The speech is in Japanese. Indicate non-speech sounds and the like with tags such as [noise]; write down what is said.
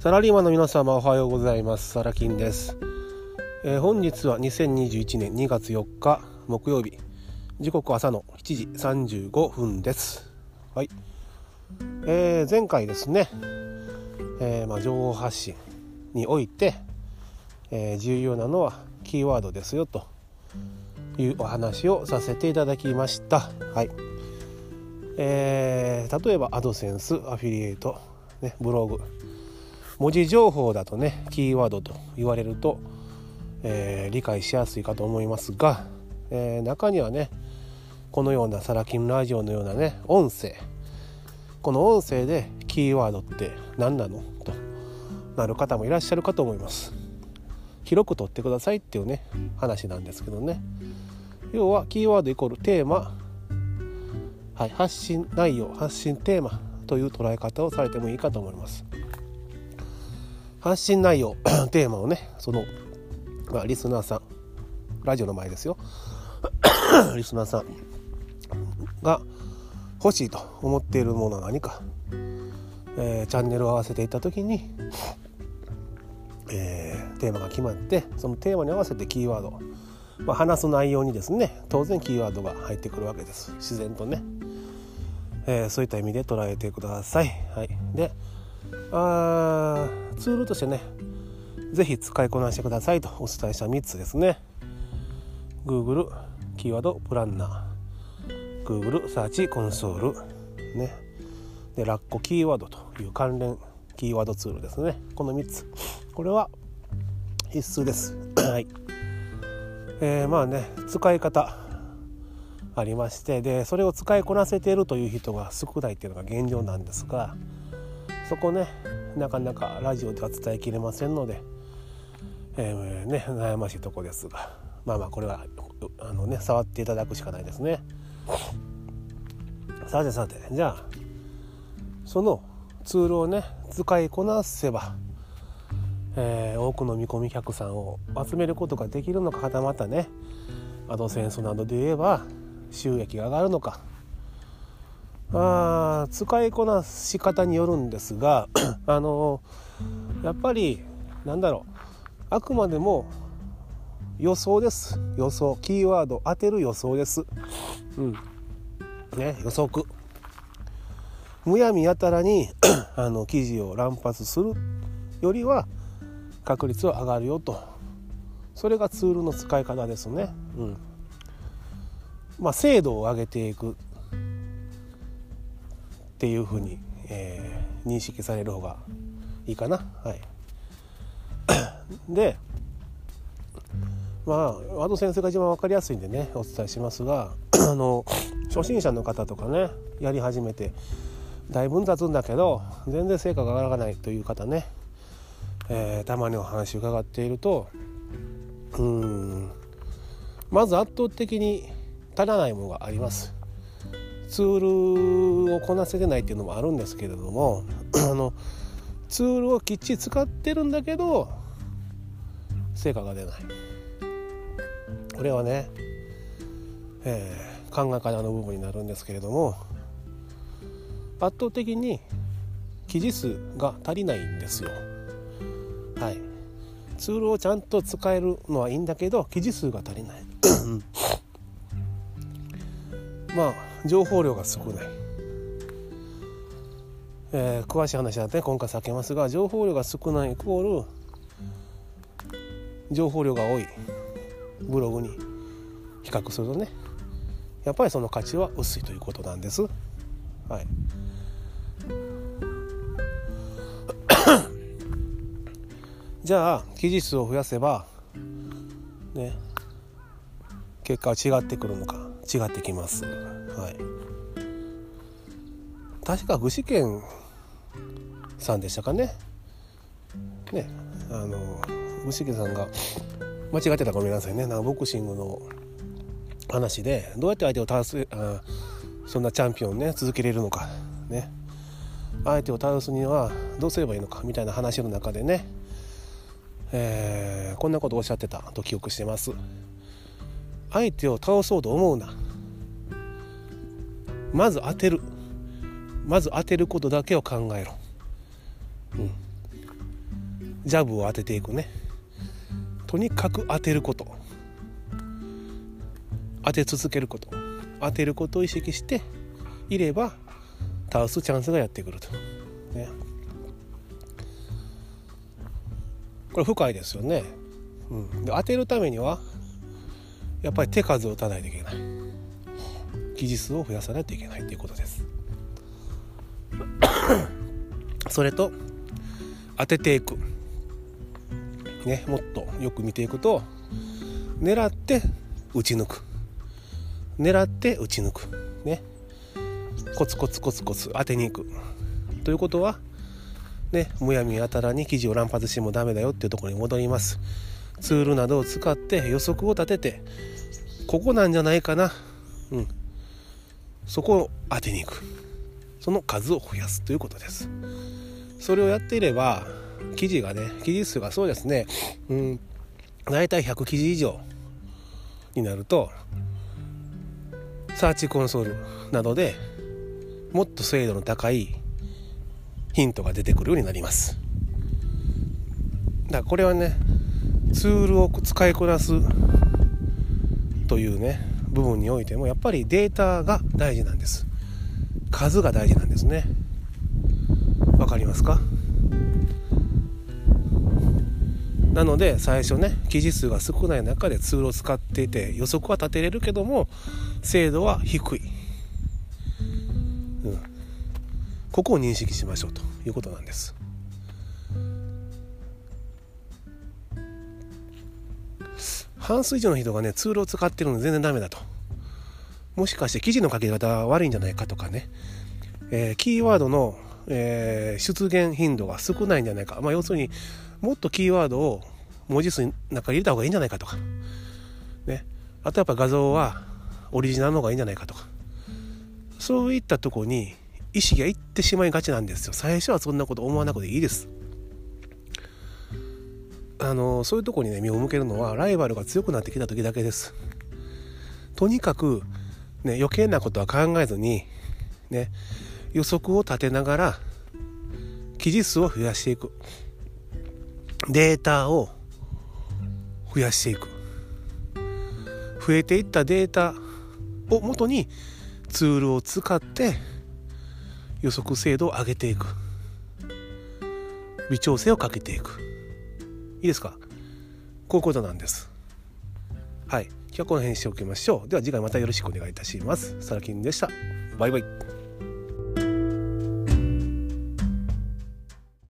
サラリーマンの皆様おはようございます。サラキンです、えー、本日は2021年2月4日木曜日。時刻朝の7時35分です。はい、えー、前回ですね、えー、まあ、情報発信において、え重要なのはキーワードですよと。いうお話をさせていただきました。はい。えー、例えばアドセンスアフィリエイト、ね、ブログ。文字情報だとねキーワードと言われると、えー、理解しやすいかと思いますが、えー、中にはねこのようなサラキンラジオのようなね音声。この音声でキーワードって何なのとなる方もいらっしゃるかと思います。広く取ってくださいっていうね話なんですけどね。要はキーワードイコールテーマ。はい、発信内容発信テーマという捉え方をされてもいいかと思います。発信内容 [clears throat] テーマをねその、まあ、リスナーさんラジオの前ですよ [clears throat] リスナーさんが欲しいと思っているものは何か、えー、チャンネルを合わせていった時に、えー、テーマが決まってそのテーマに合わせてキーワード、まあ、話す内容にですね当然キーワードが入ってくるわけです自然とね。えー、そういった意味で捉えてください。はい、であツールとしてね是非使いこなしてくださいとお伝えした3つですね。Google キーワードプランナー。Google サーチコンソール。ね。でラッコキーワードという関連キーワードツールですね。この3つ。これは必須です。[clears throat] はい。えー、まあね使い方ありましてでそれを使いこなせているという人が少ないっていうのが現状なんですがそこねなかなかラジオでは伝えきれませんので、えー、ね、悩ましいとこですがまあまあこれはあの、ね、触っていただくしかないですね。さてさてじゃあそのツールをね使いこなせば、えー、多くの見込み客さんを集めることができるのかはたまたねアドセンスなどで言えば収益が上がるのかあ使いこなし方によるんですが [clears throat] あのやっぱりなんだろう。あくまでも予想です。予想。キーワード。当てる予想です。うん。ね予測。むやみやたらに [clears throat] あの記事を乱発するよりは確率は上がるよと。それがツールの使い方ですね。うん。まあ、精度を上げていく。っていうふうに、えー、認識される方がいいかな。はい、[coughs] でまあワード先生が一番分かりやすいんでねお伝えしますが [coughs] あの初心者の方とかねやり始めてだいぶ経つんだけど全然成果が上がらないという方ね、えー、たまにお話伺っているとうんまず圧倒的に足らないものがありますツールをこなせてないっていうのもあるんですけれども [clears throat] あのツールをきっちり使ってるんだけど成果が出ない。これはね、えー、考え方の部分になるんですけれども圧倒的に記事数が足りないんですよ。はい。ツールをちゃんと使えるのはいいんだけど記事数が足りない。[clears throat] まあ情報量が少ない、えー、詳しい話はね今回避けますが情報量が少ないイコール情報量が多い。ブログに比較するとね。やっぱりその価値は薄いということなんです。はい。[coughs] じゃあ記事数を増やせばね結果は違ってくるのか。違ってきます。はい、確か具志堅さんでしたかね。ねあの具志堅さんが [coughs] 間違ってたらごめんなさいねなんかボクシングの話でどうやって相手を倒すあそんなチャンピオンね続けれるのかね相手を倒すにはどうすればいいのかみたいな話の中でね、えー、こんなことをおっしゃってたと記憶してます。相手を倒そうと思うな。まず当てる。まず当てることだけを考えろ、うん、ジャブを当てていくね。とにかく当てること。当て続けること。当てることを意識していれば倒すチャンスがやってくると、ね、これ深いですよね、うん、で当てるためにはやっぱり手数を打たないといけない。技術を増やさないといけないということです。[coughs] それと当てていく。ねもっとよく見ていくと狙って打ち抜く。狙って打ち抜く。ね。コツコツコツコツ当てにいく。ということはねむやみやたらに生地を乱発してもダメだよっていうところに戻ります。ツールなどを使って予測を立ててここなんじゃないかな。うん。そこを当てに行く。その数を増やすということです。それをやっていれば記事がね記事数がそうですね。うん。大体100記事以上になるとサーチコンソールなどでもっと精度の高いヒントが出てくるようになります。だからこれはねツールを使いこなすというね部分においてもやっぱりデータが大事なんです。数が大事なんですね。わかりますか？なので最初ね記事数が少ない中でツールを使っていて予測は立てれるけども精度は低い、うん、ここを認識しましょうということなんです。半数以上の人がねツールを使ってるの全然ダメだと。もしかして記事の書き方悪いんじゃないかとかね、えー、キーワードの、えー、出現頻度が少ないんじゃないか、まあ、要するにもっとキーワードを文字数の中に入れた方がいいんじゃないかとか、ね、あとやっぱ画像はオリジナルの方がいいんじゃないかとか。そういったとこに意識がいってしまいがちなんですよ。最初はそんなこと思わなくていいです。あのそういうとこにね目を向けるのはライバルが強くなってきた時だけです。とにかくね余計なことは考えずにね予測を立てながら記事数を増やしていく。データを増やしていく。増えていったデータをもとにツールを使って予測精度を上げていく。微調整をかけていく。いいですか？こういうことなんです。はい。今日はこの辺にしておきましょう。では次回またよろしくお願いいたします。サラキンでした。バイバイ。